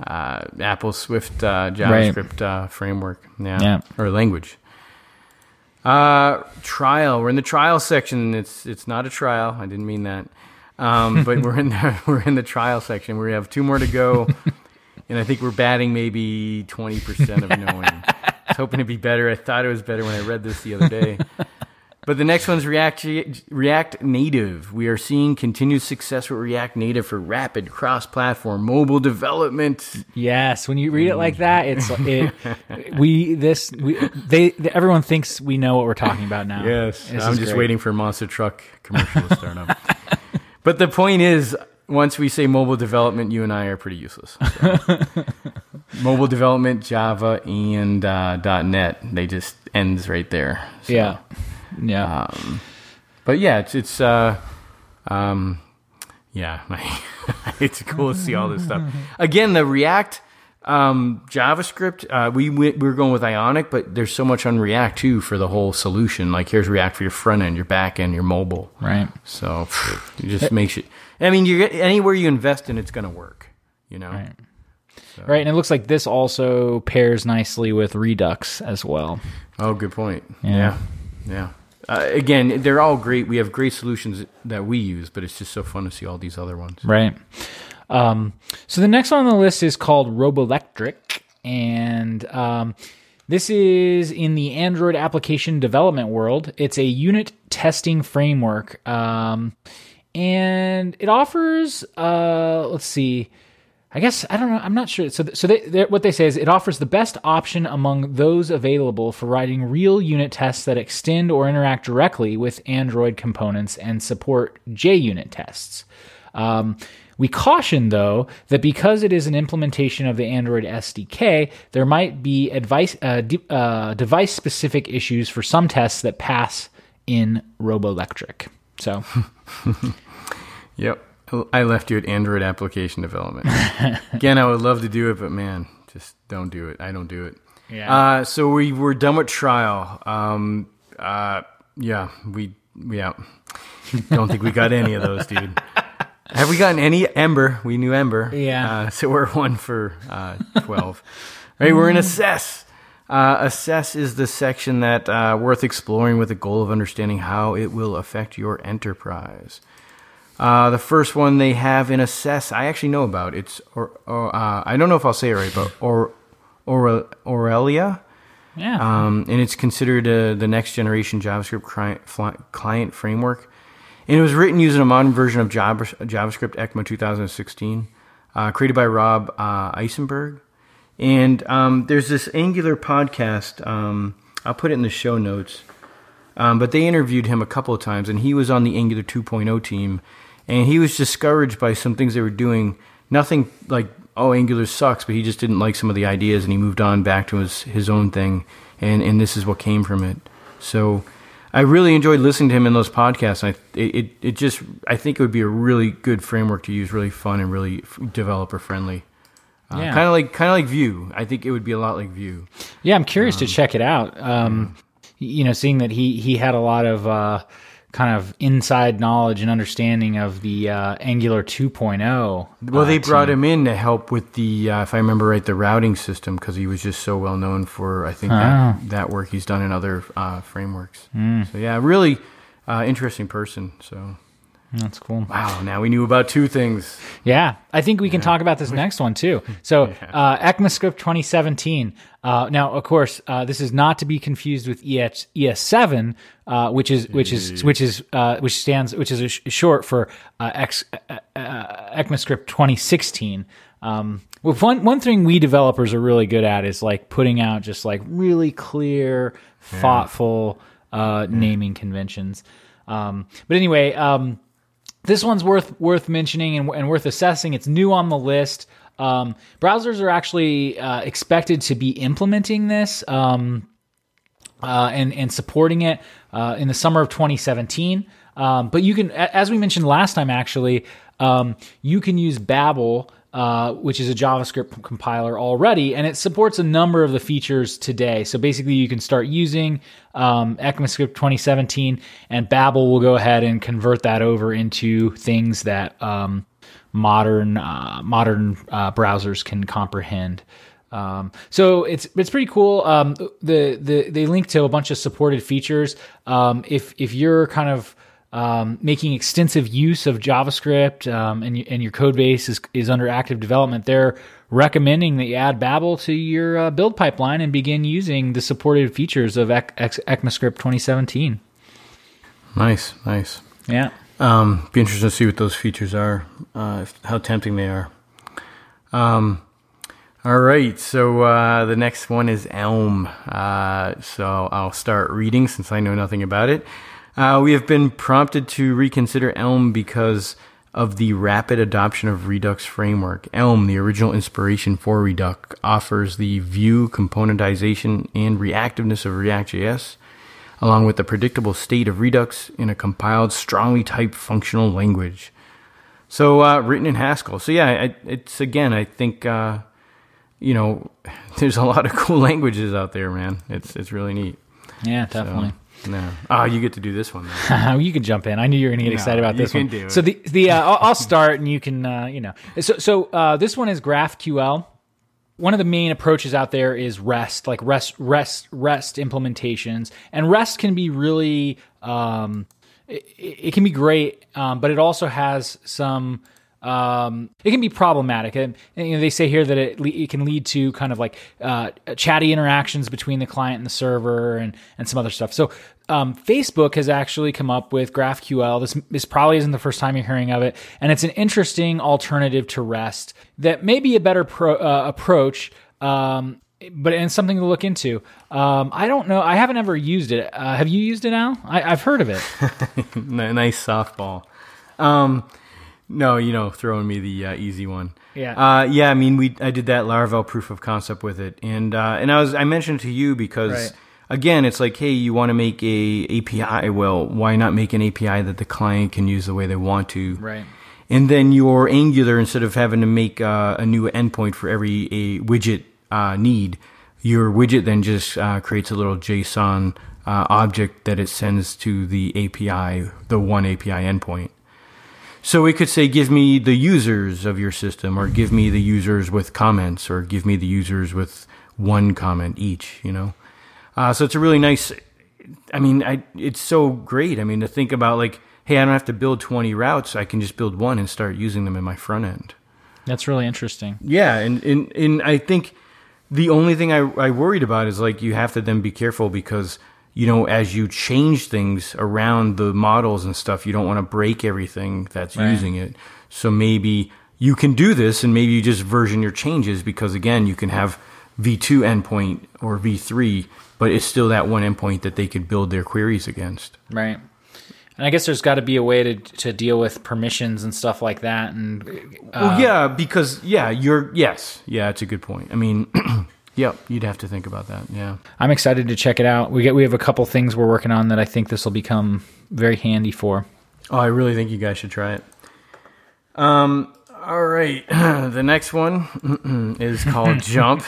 B: Uh, Apple Swift uh, JavaScript uh, framework. Yeah.
A: Yeah.
B: Or language. Uh, trial. We're in the trial section. It's it's not a trial. I didn't mean that. Um, (laughs) but we're in the (laughs) we're in the trial section. We have two more to go, (laughs) and I think we're batting maybe twenty percent of knowing. I was hoping to be better. I thought it was better when I read this the other day. But the next one's React React Native. We are seeing continued success with React Native for rapid cross-platform mobile development.
A: Yes, when you read it like that, it's it. (laughs) We this we they everyone thinks we know what we're talking about now.
B: Yes,
A: This
B: I'm just
A: great.
B: waiting for monster truck commercial to start up. (laughs) But the point is, once we say mobile development, you and I are pretty useless. So. (laughs) mobile development, Java, and uh, .NET, they just ends right there. So,
A: Yeah, yeah.
B: But yeah, it's it's uh, um, yeah, (laughs) it's cool to see all this stuff. Again, the React um, JavaScript, uh, we we we're going with Ionic, but there's so much on React too for the whole solution. Like here's React for your front end, your back end, your mobile.
A: right.
B: So it just makes it. I mean, you get anywhere you invest in, it's going to work. You know.
A: Right. Right, and it looks like this also pairs nicely with Redux as well.
B: Oh, good point.
A: Yeah.
B: Yeah, yeah. Uh, again, they're all great. We have great solutions that we use, but it's just so fun to see all these other ones.
A: Right. Um, so the next one on the list is called Robolectric, and um, this is in the Android application development world. It's a unit testing framework, um, and it offers. Uh, let's see. I guess I don't know. I'm not sure. So, so they, what they say is it offers the best option among those available for writing real unit tests that extend or interact directly with Android components and support JUnit tests. Um, We caution, though, that because it is an implementation of the Android SDK, there might be advice, uh, de- uh, device specific issues for some tests that pass in Robolectric. So, (laughs)
B: Yep. I left you at Android application development. (laughs) Again, I would love to do it, but man, just don't do it. I don't do it.
A: Yeah.
B: Uh, so we were done with trial. Um, uh, yeah, we, yeah. Don't think we got any of those, dude. Have we gotten any Ember? We knew Ember.
A: Yeah.
B: Uh, so we're (laughs) one for uh, 12. All right, we're in assess. Uh, assess is the section that uh, worth exploring with the goal of understanding how it will affect your enterprise. Uh, the first one they have in assess, I actually know about. It's or, or uh, I don't know if I'll say it right, but or, or Aurelia,
A: yeah.
B: um, and it's considered uh, the next generation JavaScript client, client framework. And it was written using a modern version of Java, JavaScript ECMA 2016, uh, created by Rob uh, Eisenberg. And um, there's this Angular podcast. Um, I'll put it in the show notes. Um, but they interviewed him a couple of times, and he was on the Angular 2.0 team, and he was discouraged by some things they were doing. Nothing like oh Angular sucks, but he just didn't like some of the ideas, and he moved on back to his his own thing, and and this is what came from it. So I really enjoyed listening to him in those podcasts. I it it, just I think it would be a really good framework to use, really fun and really developer friendly. Uh,
A: Yeah.
B: Kind of like kind of like Vue. I think it would be a lot like Vue.
A: Yeah, I'm curious to check it out. Um, You know, seeing that he he had a lot of uh, kind of inside knowledge and understanding of the uh, Angular 2.0.
B: Well,
A: uh,
B: they brought
A: team.
B: him in to help with the, uh, if I remember right, the routing system because he was just so well known for, I think, that, that work he's done in other uh, frameworks. So, yeah, really uh, interesting person. So,
A: That's cool.
B: wow, now we knew about two things.
A: Yeah, I think we can talk about this next one too. So, (laughs) uh, ECMAScript 2017. Uh, now, of course, uh, this is not to be confused with ES, ES7, uh, which is which is which is uh, which stands which is a sh- short for uh, X, uh, ECMAScript 2016. Um, well, one one thing we developers are really good at is like putting out just like really clear, thoughtful uh, naming conventions. Um, but anyway, um, this one's worth worth mentioning and, and worth assessing. It's new on the list. Um, browsers are actually uh, expected to be implementing this um, uh, and and supporting it uh, in the summer of 2017. Um, but you can, as we mentioned last time, actually, um, you can use Babel. Uh, which is a JavaScript compiler already, and it supports a number of the features today. So basically, you can start using um, ECMAScript 2017, and Babel will go ahead and convert that over into things that um, modern uh, modern uh, browsers can comprehend. Um, so it's it's pretty cool. Um, the the they link to a bunch of supported features. Um, if if you're kind of um, making extensive use of JavaScript um, and and your code base is is under active development, they're recommending that you add Babel to your uh, build pipeline and begin using the supported features of Ec- Ec- ECMAScript 2017.
B: Nice, nice.
A: Yeah.
B: Um, be interesting to see what those features are, uh, if, how tempting they are. Um, all right, so uh, the next one is Elm. Uh, so I'll start reading since I know nothing about it. Uh, we have been prompted to reconsider Elm because of the rapid adoption of Redux framework. Elm, the original inspiration for Redux, offers the view componentization and reactiveness of React.js along with the predictable state of Redux in a compiled, strongly typed functional language. So, uh, written in Haskell. So, yeah, I, it's again, I think, uh, you know, (laughs) there's a lot of cool (laughs) languages out there, man. It's it's really neat.
A: Yeah, definitely.
B: No. Oh, you get to do this one. Then. (laughs)
A: you can jump in. I knew you were going to get
B: No,
A: excited about this one. So the the uh, I'll, I'll start and you can uh, you know. So so uh, this one is GraphQL. One of the main approaches out there is REST, like REST REST REST implementations, and REST can be really um, it, it can be great, um, but it also has some. Um, it can be problematic, and, and, you know, they say here that it, le- it can lead to kind of like uh, chatty interactions between the client and the server, and and some other stuff. So um, Facebook has actually come up with GraphQL. This this probably isn't the first time you're hearing of it, and it's an interesting alternative to REST that may be a better pro, uh, approach. Um, but and something to look into. Um, I don't know. I haven't ever used it. Uh, have you used it, now? I, I've heard of it. (laughs)
B: Nice softball. Um, No, you know, throwing me the uh, easy one.
A: Yeah.
B: Uh, yeah. I mean, we I did that Laravel proof of concept with it, and uh, and I was I mentioned to you because
A: Right.
B: Again, it's like, hey, you want to make a API. Well, why not make an API that the client can use the way they want to?
A: Right.
B: And then your Angular, instead of having to make uh, a new endpoint for every a widget uh, need, your widget then just uh, creates a little JSON uh, object that it sends to the API, the one API endpoint. So it could say, give me the users of your system, or give me the users with comments, or give me the users with one comment each, you know? Uh, so it's a really nice, I mean, I, it's so great. I mean, to think about like, hey, I don't have to build 20 routes. I can just build one and start using them in my front end.
A: That's really interesting.
B: Yeah. And, and, and I think the only thing I, I worried about is like, you have to then be careful because, you know, as you change things around the models and stuff, you don't want to break everything that's
A: Right.
B: using it. So maybe you can do this and maybe you just version your changes because again, you can have V2 endpoint or V3, but it's still that one endpoint that they could build their queries against.
A: Right. And I guess there's got to be a way to to deal with permissions and stuff like that. And uh,
B: Well, yeah, because yeah, you're yes, yeah, it's a good point. I mean, (clears throat) yep, you'd have to think about that. Yeah.
A: I'm excited to check it out. We get we have a couple things we're working on that I think this will become very handy for.
B: Oh, I really think you guys should try it. Um. All right, (clears throat) the next one (clears throat) is called (laughs) JuMP,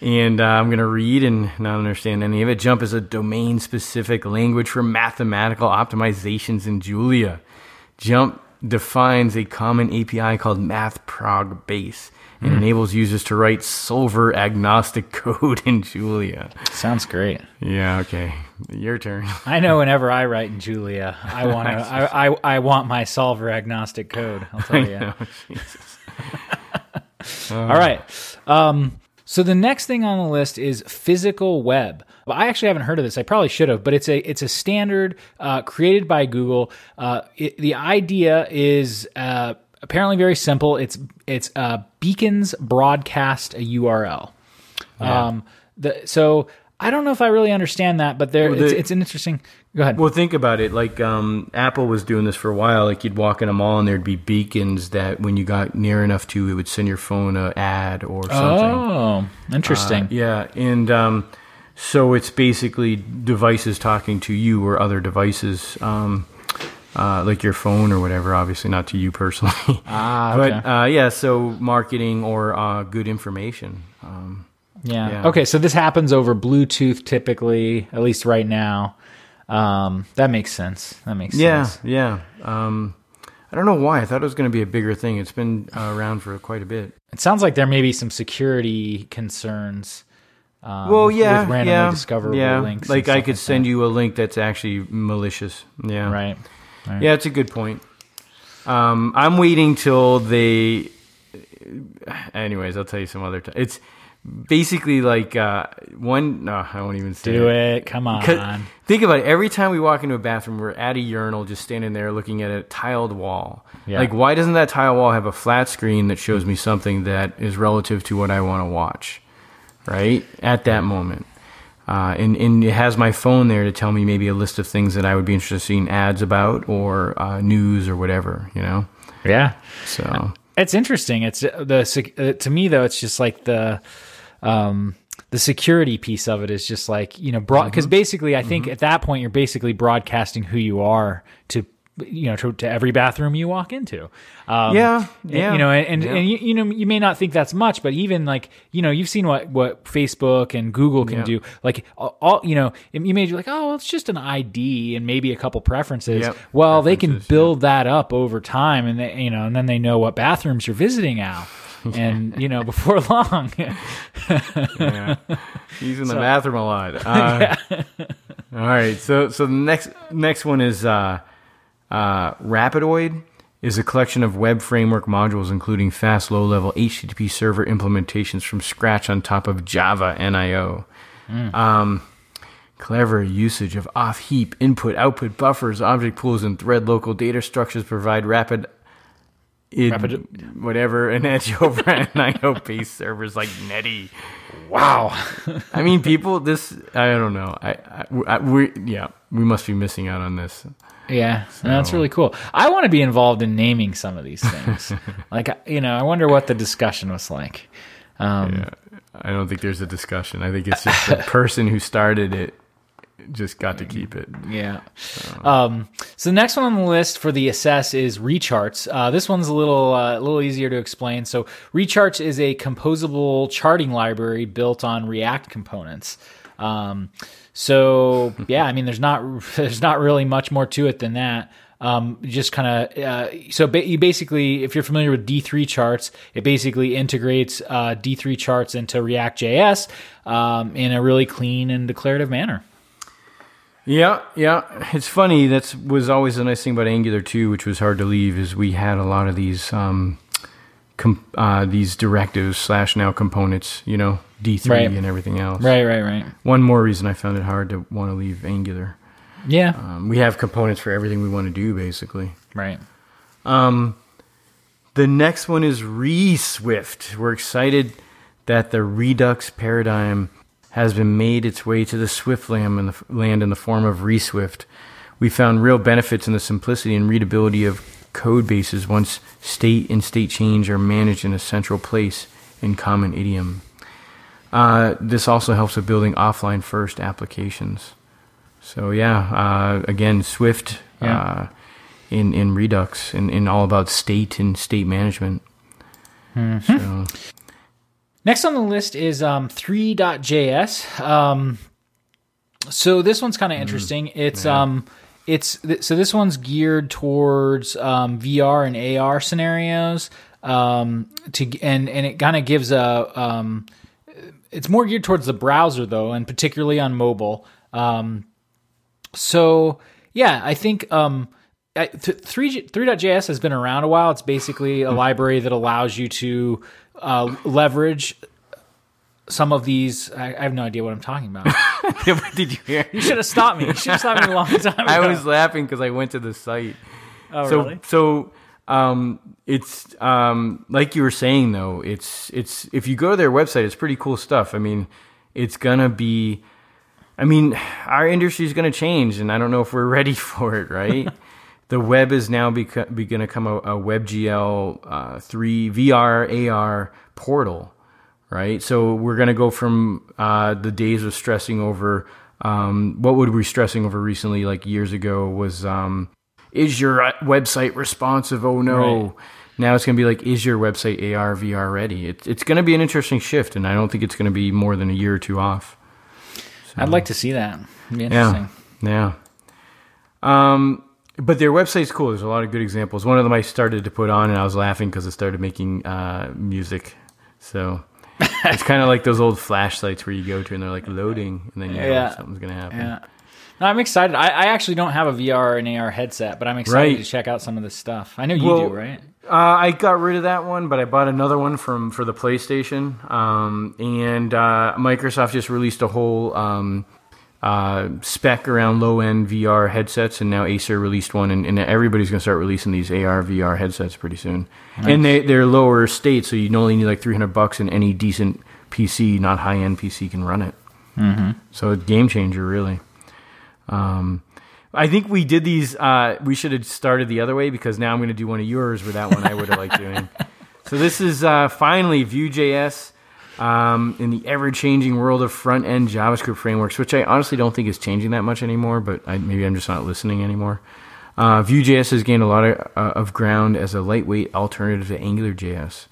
B: and uh, I'm gonna read and not understand any of it. JuMP is a domain-specific language for mathematical optimizations in Julia. JuMP defines a common API called MathProg Base and enables users to write solver agnostic (laughs) code in Julia.
A: Sounds great.
B: Yeah. Okay. Your turn.
A: I know (laughs) whenever I write in Julia, I want to I, I I want my solver agnostic code. I'll tell you. (laughs)
B: Oh, Jesus.
A: All right. Um, so the next thing on the list is physical web. Well, I actually haven't heard of this. I probably should have, but it's a it's a standard uh, created by Google. Uh, it, the idea is uh, apparently very simple. It's it's uh, beacons broadcast a URL. Um, the, so I don't know if I really understand that, but there
B: Well,
A: it's, it's an interesting. Go ahead.
B: Well, think about it. Like um, Apple was doing this for a while. Like you'd walk in a mall and there'd be beacons that when you got near enough to, it would send your phone a ad or something.
A: oh, interesting.
B: Uh, yeah, and um, so it's basically devices talking to you or other devices, um, uh, like your phone or whatever. Obviously, not to you personally. (laughs)
A: Ah,
B: but
A: okay.
B: uh, yeah, so marketing or uh, good information. Um,
A: Yeah.
B: Yeah.
A: Okay, so this happens over Bluetooth typically, at least right now. Um, that makes sense. That makes
B: yeah,
A: sense.
B: yeah. Yeah. Um, I don't know why. I thought it was going to be a bigger thing. It's been uh, around for quite a bit.
A: It sounds like there may be some security concerns. Um,
B: Well, yeah,
A: with randomly
B: yeah,
A: discoverable
B: yeah.
A: links.
B: Like I could
A: like
B: send you a link that's actually malicious. Yeah,
A: right. right.
B: Yeah, it's a good point. Um, I'm waiting till they. Anyways, I'll tell you some other time. It's basically like uh, one. No, I won't even say
A: Do it. Come (laughs) on.
B: Think about it. Every time we walk into a bathroom, we're at a urinal, just standing there looking at a tiled wall.
A: Yeah.
B: Like, why doesn't that tile wall have a flat screen that shows me something that is relative to what I want to watch? Right at that moment, uh, and and it has my phone there to tell me maybe a list of things that I would be interested in seeing ads about or uh, news or whatever. You know.
A: Yeah.
B: So
A: It's interesting. It's uh, the uh, to me though. It's just like the um, the security piece of it is just like you know broad because
B: Mm-hmm.
A: basically I think at that point you're basically broadcasting who you are to you know to, to every bathroom you walk into. Um,
B: Yeah,
A: and,
B: yeah,
A: You know, and and,
B: yeah.
A: and you, you know you may not think that's much, but even like you know you've seen what what Facebook and Google can
B: Yeah.
A: do. Like all you know you may be like oh well, it's just an ID and maybe a couple preferences.
B: Yep,
A: Well, they can
B: preferences, yeah.
A: build that up over time, and they, you know, and then they know what bathrooms you're visiting now, (laughs) and you know, before (laughs) long,
B: yeah, using the bathroom a lot. (laughs) Uh, All right, so so the next next one is uh, uh, Rapidoid is a collection of web framework modules, including fast, low-level HTTP server implementations from scratch on top of Java NIO. Um, clever usage of off-heap input-output buffers, object pools, and thread local data structures provide rapid. Id-
A: Rapid-
B: whatever an edge over NIO based servers like Netty.
A: wow, (laughs)
B: I mean, people. This I don't know. I, I, I we yeah, we must be missing out on this.
A: Yeah, that's really cool. I want to be involved in naming some of these things. (laughs) like, you know, I wonder what the discussion was like. Um,
B: Yeah. I don't think there's a discussion. I think it's just the (laughs) person who started it just got to keep it.
A: Yeah. Um, so the next one on the list for the assess is Recharts. Uh, this one's a little uh, a little easier to explain. So Recharts is a composable charting library built on React components. Um, so yeah, I mean, there's not (laughs) there's not really much more to it than that. Um, just kind of uh, so ba- you basically, if you're familiar with D3 charts, it basically integrates uh, D3 charts into React.js um, in a really clean and declarative manner.
B: Yeah, yeah. It's funny. That was always the nice thing about Angular 2, which was hard to leave, is we had a lot of these um, com- uh, these directives slash now components, you know, D3
A: Right.
B: and everything else.
A: Right, right, right.
B: One more reason I found it hard to want to leave Angular.
A: Yeah.
B: Um, we have components for everything we want to do, basically.
A: Right.
B: Um, the next one is ReSwift. We're excited that the Redux paradigm has been made its way to the Swift land in the, land in the form of ReSwift. We found real benefits in the simplicity and readability of code bases once state and state change are managed in a central place in common idiom. Uh, this also helps with building offline first applications. So yeah, uh, again, Swift
A: Yeah.
B: uh, in in Redux and, and all about state and state management. So
A: Next on the list is um, three.js. Um, so this one's kind of interesting. It's um, it's th- so this one's geared towards um, VR and AR scenarios. Um, to and and it kind of gives a um, it's more geared towards the browser though, and particularly on mobile. Um, so yeah, I think um, I- th- three three.js has been around a while. It's basically a library that allows you to uh, leverage some of these. I, I have no idea what I'm talking about. (laughs)
B: did you hear?
A: You should have stopped me. You should have stopped me a long (laughs) time ago.
B: I was laughing because I went to the site.
A: oh,
B: so
A: really?
B: so um, it's um, like you were saying though. It's it's if you go to their website, it's pretty cool stuff. I mean, it's gonna be. I mean, our industry is gonna change, and I don't know if we're ready (laughs) for it. Right. The web is now beco- be going to come a, a WebGL uh, three VR AR portal, right? So we're going to go from uh, the days of stressing over um, what would we stressing over recently, like years ago, was um, is your uh, website responsive? Oh no.
A: Right.
B: Now it's going to be like, is your website AR VR ready? It's it's going to be an interesting shift, and I don't think it's going to be more than a year or two off.
A: I'd like to see that. It'd be interesting.
B: Yeah, yeah. Um, but their website's cool. There's a lot of good examples. One of them I started to put on, and I was laughing because it started making uh, music. So (laughs) it's kind of like those old flashlights where you go to and they're like loading, and then you know
A: Yeah.
B: something's gonna happen.
A: Yeah. No, I'm excited. I, I actually don't have a VR and AR headset, but I'm excited
B: Right.
A: to check out some of this stuff. I know you
B: Well,
A: do, right?
B: Uh, I got rid of that one, but I bought another one from for the PlayStation. Um, and uh, Microsoft just released a whole um, uh, spec around low end VR headsets, and now Acer released one, and, and everybody's going to start releasing these AR VR headsets pretty soon. And they they're lower state, so you only need like three hundred bucks, and any decent PC, not high end PC, can run it. Mm-hmm. So a game changer, really. Um, I think we did these. Uh, we should have started the other way because now I'm going to do one of yours where that one I would have liked doing. (laughs) So this is uh, finally Vue.js um, in the ever-changing world of front-end JavaScript frameworks, which I honestly don't think is changing that much anymore. But I, maybe I'm just not listening anymore. Uh, Vue.js has gained a lot of, uh, of ground as a lightweight alternative to AngularJS.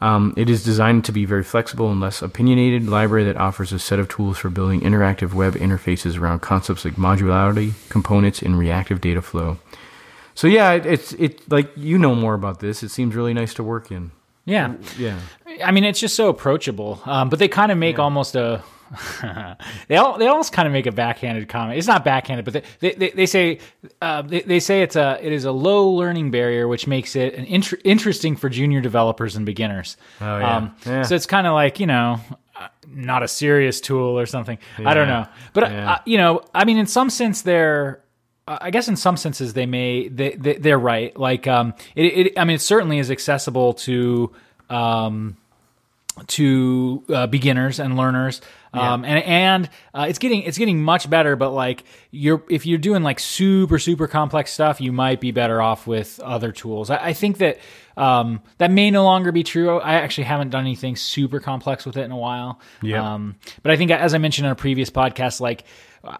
B: Um, it is designed to be very flexible and less opinionated library that offers a set of tools for building interactive web interfaces around concepts like modularity, components, and reactive data flow. So yeah, it, it's it like you know more about this. It seems really nice to work in.
A: Yeah.
B: Yeah,
A: I mean, it's just so approachable. Um, but they kind of make almost a. (laughs) they all they almost kind of make a backhanded comment. It's not backhanded, but they they, they, say uh, they, they say it's a it is a low learning barrier, which makes it an inter- interesting for junior developers and beginners.
B: Oh, yeah. Yeah.
A: So it's kind of like you know. uh, Not a serious tool or something. I don't know, but
B: Yeah.
A: uh, you know, I mean, in some sense, they're uh, I guess in some senses they may they, they they're right. Like um, it, it I mean, it certainly is accessible to um, to uh, beginners and learners. Um, and and uh, it's getting it's getting much better, but like you're if you're doing like super super complex stuff, you might be better off with other tools. I, I think that um, that may no longer be true. I actually haven't done anything super complex with it in a while.
B: Yeah.
A: Um, but I think as I mentioned in a previous podcast, like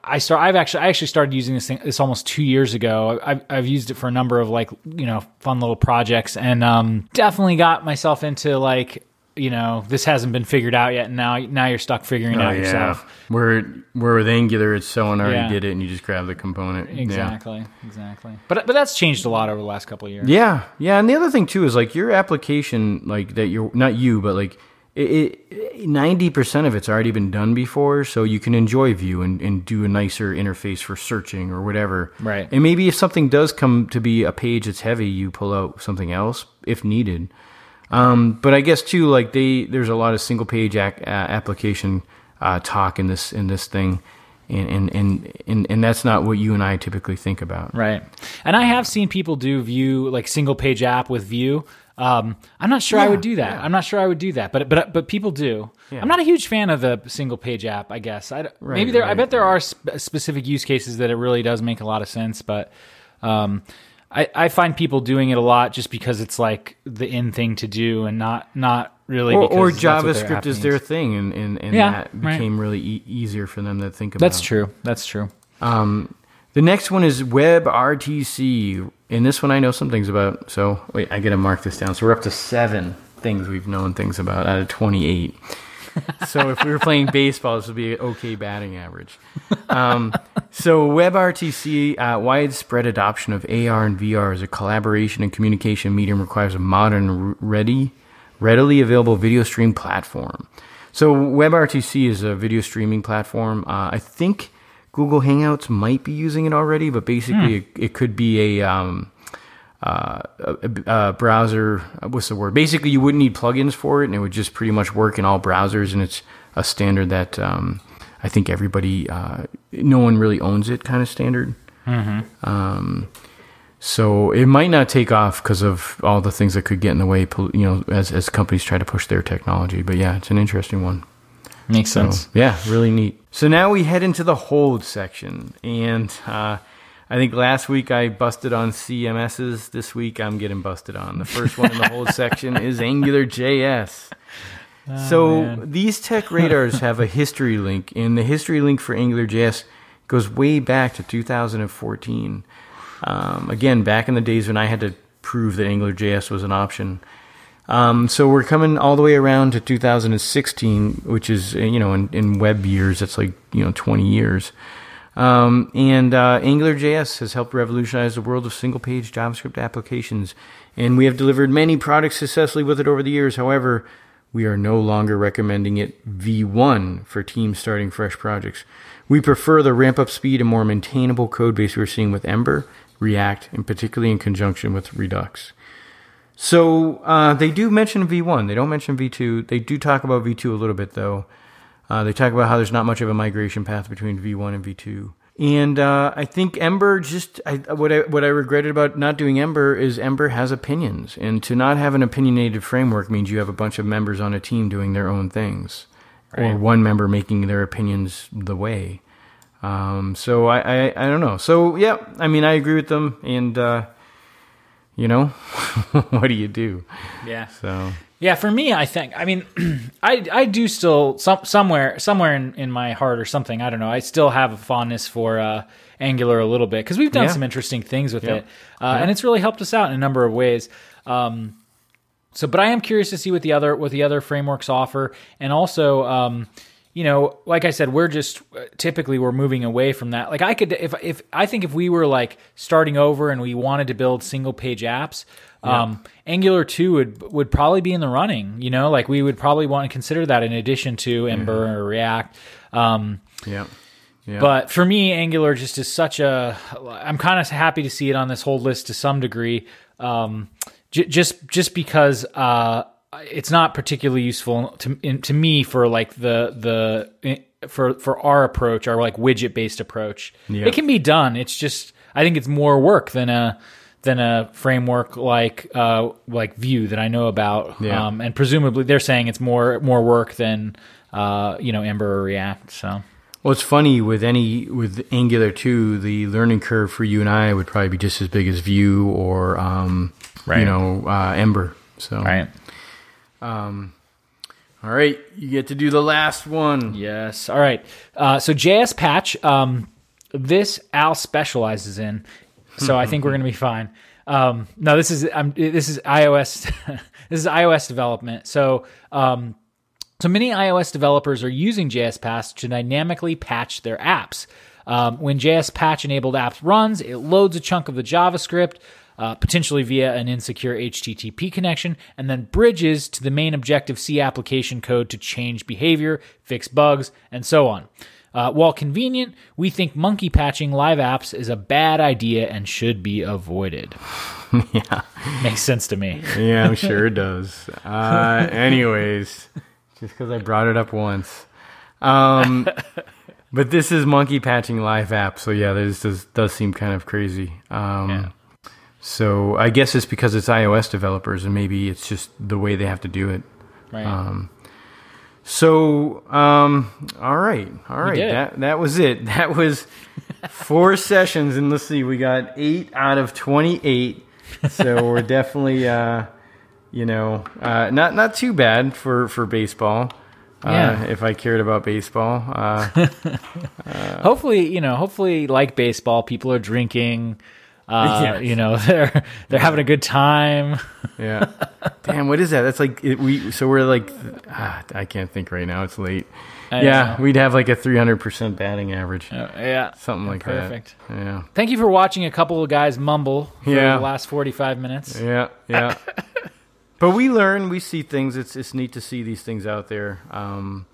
A: I start, I've actually, I actually started using this thing, this almost two years ago. I've, I've used it for a number of like, you know, fun little projects and, um, definitely got myself into like, you know, this hasn't been figured out yet. And now, now you're stuck figuring it
B: Oh,
A: out yourself.
B: Where where with Angular, it's someone already
A: Yeah.
B: did it, and you just grab the component. Yeah.
A: Exactly. Exactly. But, but that's changed a lot over the last couple of years.
B: Yeah, yeah, and the other thing too is like your application, like that you're not you, but like it. ninety percent of it's already been done before, so you can enjoy Vue and, and do a nicer interface for searching or whatever.
A: Right.
B: And maybe if something does come to be a page that's heavy, you pull out something else if needed. Um, but I guess too, like they there's a lot of single page ac- uh, application uh, talk in this in this thing. And, and, and, and, and that's not what you and I typically think about.
A: Right. And I have seen people do Vue like single page app with Vue. Um, I'm not sure I would do that.
B: yeah.
A: I'm not sure I would do that, but but but people do. I'm not a huge fan of the single page app. I guess I, maybe there. I
B: right,
A: bet there are sp- specific use cases that it really does make a lot of sense, but um, I, I find people doing it a lot just because it's like the in thing to do, and not not really.
B: or, or JavaScript is their thing, and, and, and
A: Yeah,
B: that
A: right.
B: became really e- easier for them to think about.
A: That's true. That's true.
B: Um, the next one is WebRTC, and this one I know some things about. So wait, I got to mark this down. So we're up to seven things we've known things about out of twenty-eight. So if we were playing baseball, this would be an okay batting average. Um, so WebRTC, uh, widespread adoption of AR and VR as a collaboration and communication medium requires a modern, ready, readily available video stream platform. So WebRTC is a video streaming platform. Uh, I think Google Hangouts might be using it already, but basically it, it could be a um, uh, a, a browser. What's the word? Basically, you wouldn't need plugins for it, and it would just pretty much work in all browsers. And it's a standard that um, I think everybody, uh, no one really owns it, kind of standard. Um, so it might not take off because of all the things that could get in the way, you know, as as companies try to push their technology. But yeah, it's an interesting one.
A: Makes
B: So,
A: sense.
B: yeah, really neat. So now we head into the hold section, and uh, I think last week I busted on CMSs. This week I'm getting busted on. The first one in the whole (laughs) section is Angular JS. so these tech radars have a history link, and the history link for Angular JS goes way back to 2014. Um, again, back in the days when I had to prove that Angular JS was an option. Um, so we're coming all the way around to 2016, which is you know in, in web years that's like you know 20 years. Um, and uh, AngularJS has helped revolutionize the world of single-page JavaScript applications, and we have delivered many products successfully with it over the years. However, we are no longer recommending it V1 for teams starting fresh projects. We prefer the ramp-up speed and more maintainable code base we're seeing with Ember, React, and particularly in conjunction with Redux. So uh, they do mention V1. They don't mention V2. They do talk about V2 a little bit, though. Uh, they talk about how there's not much of a migration path between V1 and V2. And uh, I think Ember just I, what I what I regretted about not doing Ember is Ember has opinions, and to not have an opinionated framework means you have a bunch of members on a team doing their own things, or one member making their opinions the way. Um, so I, I I don't know. So yeah, I mean I agree with them, and uh, you know, (laughs) what do you do?
A: Yeah.
B: So
A: Yeah, for me, I think. I mean, (clears throat) I I do still some somewhere somewhere in, in my heart or something. I don't know. I still have a fondness for uh, Angular a little bit because we've done
B: Yeah.
A: some interesting things with
B: Yeah.
A: it, uh, and it's really helped us out in a number of ways. Um, so, but I am curious to see what the other what the other frameworks offer, and also. Um, you know, like I said, we're just typically we're moving away from that. Like I could, if if I think if we were like starting over and we wanted to build single page apps, um, Angular two would would probably be in the running. You know, like we would probably want to consider that in addition to Ember or React. Um,
B: yeah, yeah.
A: but for me, Angular just is such a. I'm kind of happy to see it on this whole list to some degree, um, j- just just because uh, it's not particularly useful to in, to me for like the the for for our approach, our like widget based approach.
B: Yeah.
A: It can be done. It's just I think it's more work than a than a framework like uh, like Vue that I know about.
B: Yeah.
A: Um, and presumably they're saying it's more more work than uh, you know Ember or React. So
B: Well, it's funny with any with Angular 2, the learning curve for you and I would probably be just as big as Vue or um,
A: Right.
B: you know uh, Ember. So
A: right.
B: all right, you get to do the last one.
A: Yes. All right. Uh, so JS patch. Um, this Al specializes in, so I think we're going to be fine. Um, no, this is um, this is iOS. (laughs) this is iOS development. So. Um, so many iOS developers are using JSPatch to dynamically patch their apps. Um, when JSPatch enabled apps runs, it loads a chunk of the JavaScript, uh, potentially via an insecure HTTP connection, and then bridges to the main Objective C application code to change behavior, fix bugs, and so on. Uh, while convenient, we think monkey patching live apps is a bad idea and should be avoided. (laughs)
B: yeah,
A: Makes sense to me.
B: yeah, I'm sure it (laughs) does. Uh, anyways, just because I brought it up once. Um, (laughs) but this is monkey patching live app, so yeah, this does, does seem kind of crazy. Um,
A: Yeah.
B: So I guess it's because it's iOS developers, and maybe it's just the way they have to do it.
A: Right.
B: So, um, all right, all right, that that was it. (laughs) That was four (laughs) sessions, and let's see, we got eight out of twenty-eight. So (laughs) we're definitely, uh, you know, uh, not not too bad for for baseball. Uh,
A: Yeah.
B: if I cared about baseball, uh,
A: hopefully, you know, hopefully, like baseball, people are drinking. Uh, (laughs)
B: Yes.
A: You know, (laughs) they're they're having a good time.
B: yeah. (laughs) Damn, what is that? That's like it, we. So we're like, ah, I can't think right now. It's late.
A: I
B: yeah, we'd have like a three hundred percent batting average,
A: Uh, yeah,
B: something like
A: perfect.
B: that. Yeah.
A: Thank you for watching a couple of guys mumble for
B: Yeah.
A: the last forty-five minutes.
B: Yeah, yeah. but we learn, we see things. It's it's neat to see these things out there. Um,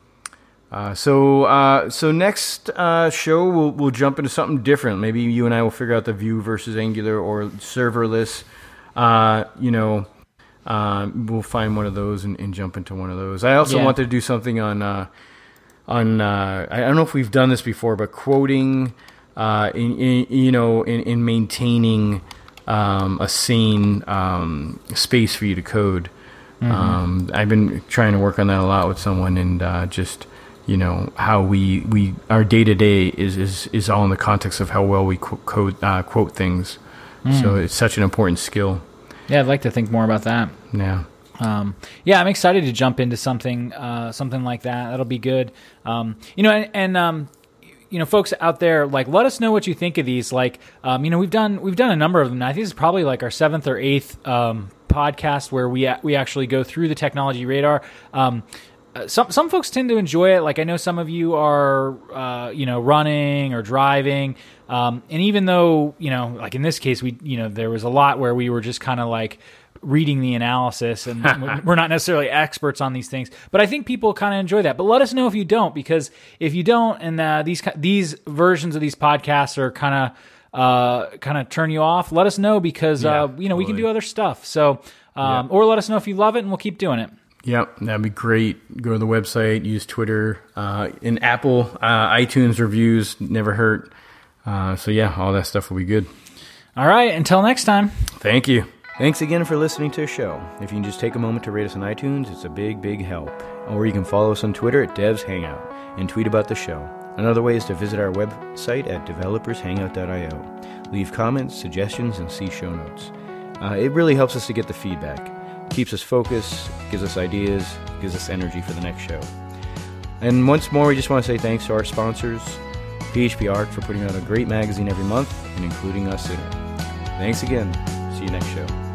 B: uh, so uh, so next uh, show we'll we'll jump into something different. Maybe you and I will figure out the Vue versus Angular or serverless. Uh, you know, uh, we'll find one of those and, and jump into one of those. I also
A: Yeah.
B: wanted to do something on uh, on uh, I don't know if we've done this before, but quoting, uh, in, in you know, in, in maintaining um, a sane um, space for you to code. Um, I've been trying to work on that a lot with someone, and uh, just you know how we we our day to day is is is all in the context of how well we qu- code uh, quote things. So it's such an important skill.
A: Yeah, I'd like to think more about that.
B: Yeah.
A: Um, yeah, I'm excited to jump into something uh, something like that. That'll be good. Um, you know, and, and um, you know, folks out there, like, let us know what you think of these. Like, um, you know, we've done we've done a number of them. I think this is probably like our seventh or eighth um, podcast where we a- we actually go through the technology radar. Um, uh, some some folks tend to enjoy it. Like I know some of you are, uh, you know, running or driving, um, and even though you know, like in this case, we you know there was a lot where we were just kind of like reading the analysis, and (laughs) we're not necessarily experts on these things. But I think people kind of enjoy that. But let us know if you don't, because if you don't, and uh, these these versions of these podcasts are kind of uh, kind of turn you off, let us know because
B: Yeah,
A: uh, you know we can do other stuff. So. Um,
B: Yeah.
A: Or let us know if you love it, and we'll keep doing it.
B: Yep, that'd be great. Go to the website, use Twitter, uh, in Apple uh, iTunes reviews never hurt. Uh, so yeah, all that stuff will be good.
A: All right, until next time.
B: Thank you. Thanks again for listening to the show. If you can just take a moment to rate us on iTunes, it's a big, big help. Or you can follow us on Twitter at Devs Hangout and tweet about the show. Another way is to visit our website at developershangout.io. Leave comments, suggestions, and see show notes. Uh, it really helps us to get the feedback. Keeps us focused, gives us ideas, gives us energy for the next show. And once more, we just want to say thanks to our sponsors, PHP Arc, for putting out a great magazine every month and including us in it. Thanks again. See you next show.